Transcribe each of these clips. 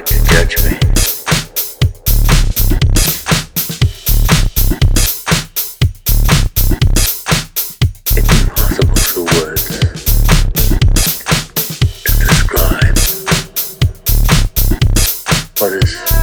like to judge me. It's impossible words to describe what is.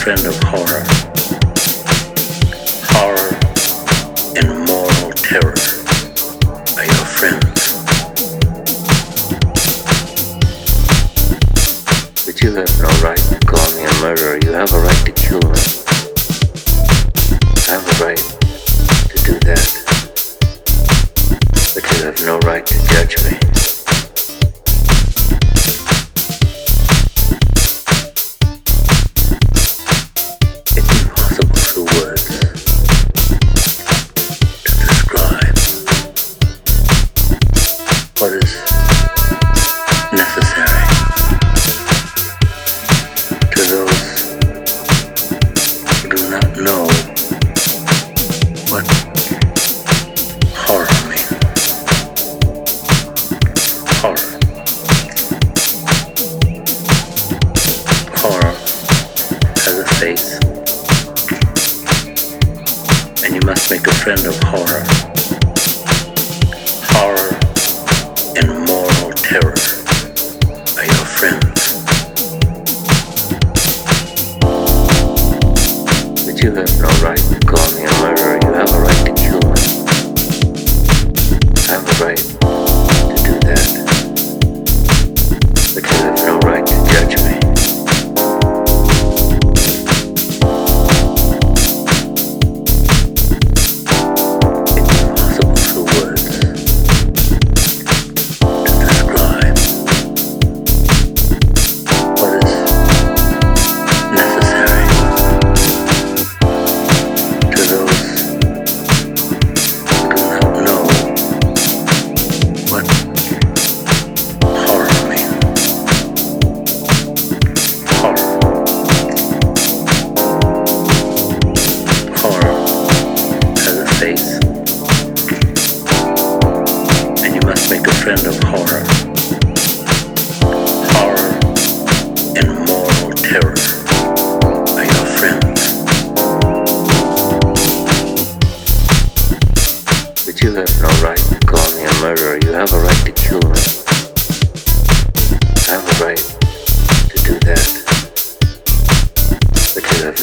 friend of horror. Horror and moral terror are your friends. But you have no right to call me a murderer. You have a right to kill me. I have a right to do that. But you have no right to judge me. friend of horror. Horror and moral terror are your friends. But you have no right to call.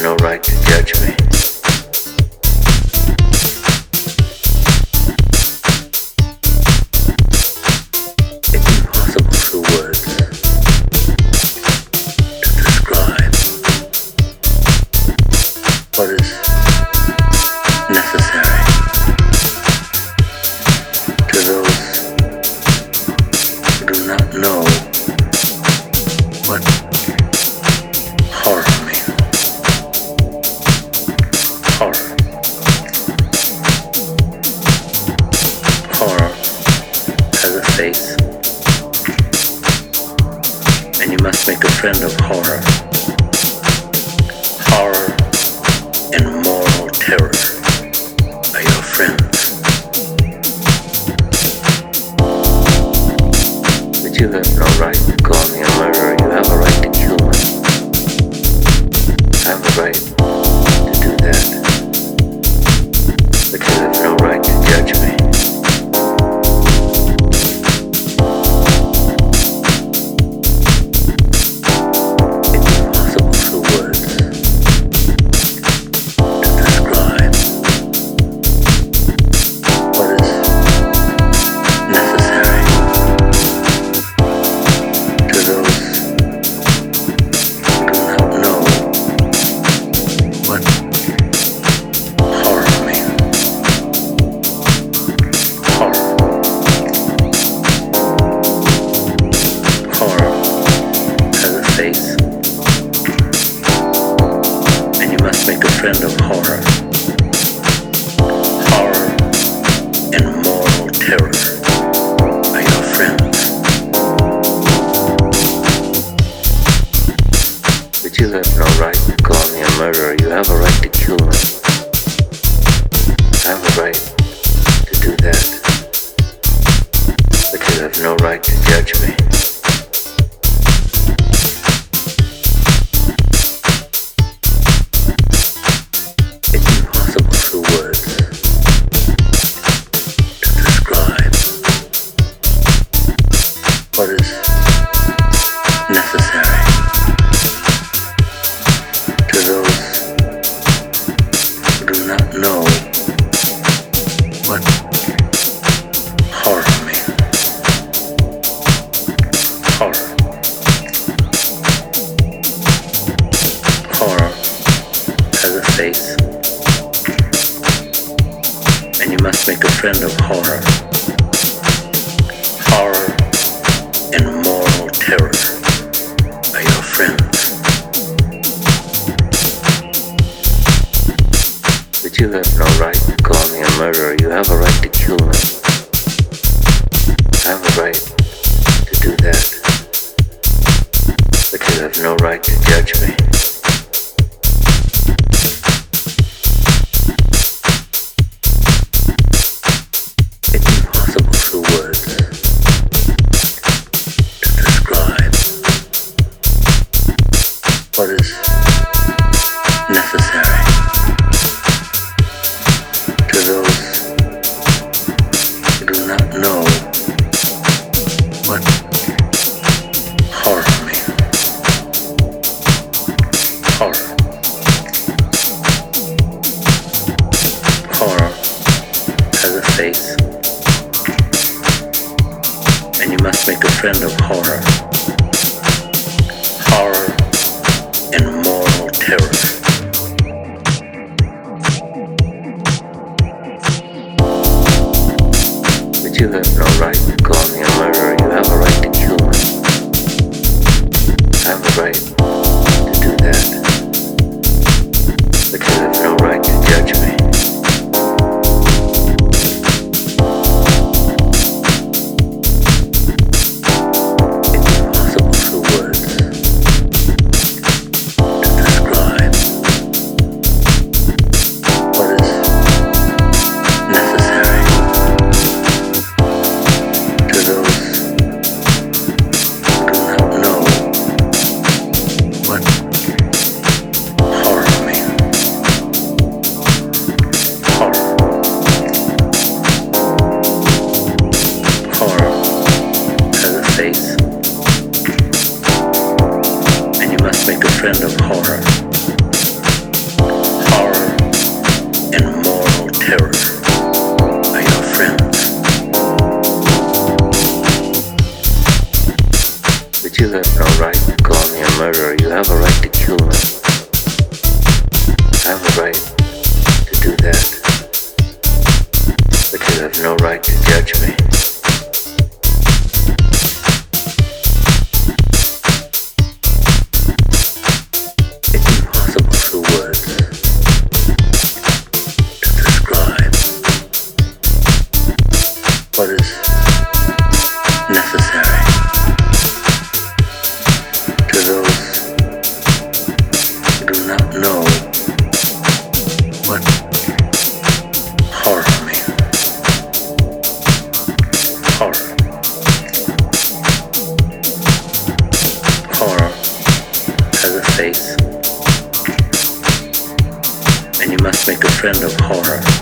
no right to judge me. And you must make a friend of horror. You have no right to call me a murderer. You have a right to kill me. I have a right to do that. But you have no right to judge me. You have no right to call me a murderer. You you must make a friend of horror. Horror and moral terror. But you have no right to call me a murderer. You have a right to kill me. I have a right to do that. Friend of horror. Horror and moral terror are your friends. But you have no right to call me a murderer. You have a right to kill me. I have a right to do that. But you have no right to judge me. horror. Has a face. And you must make a friend of horror.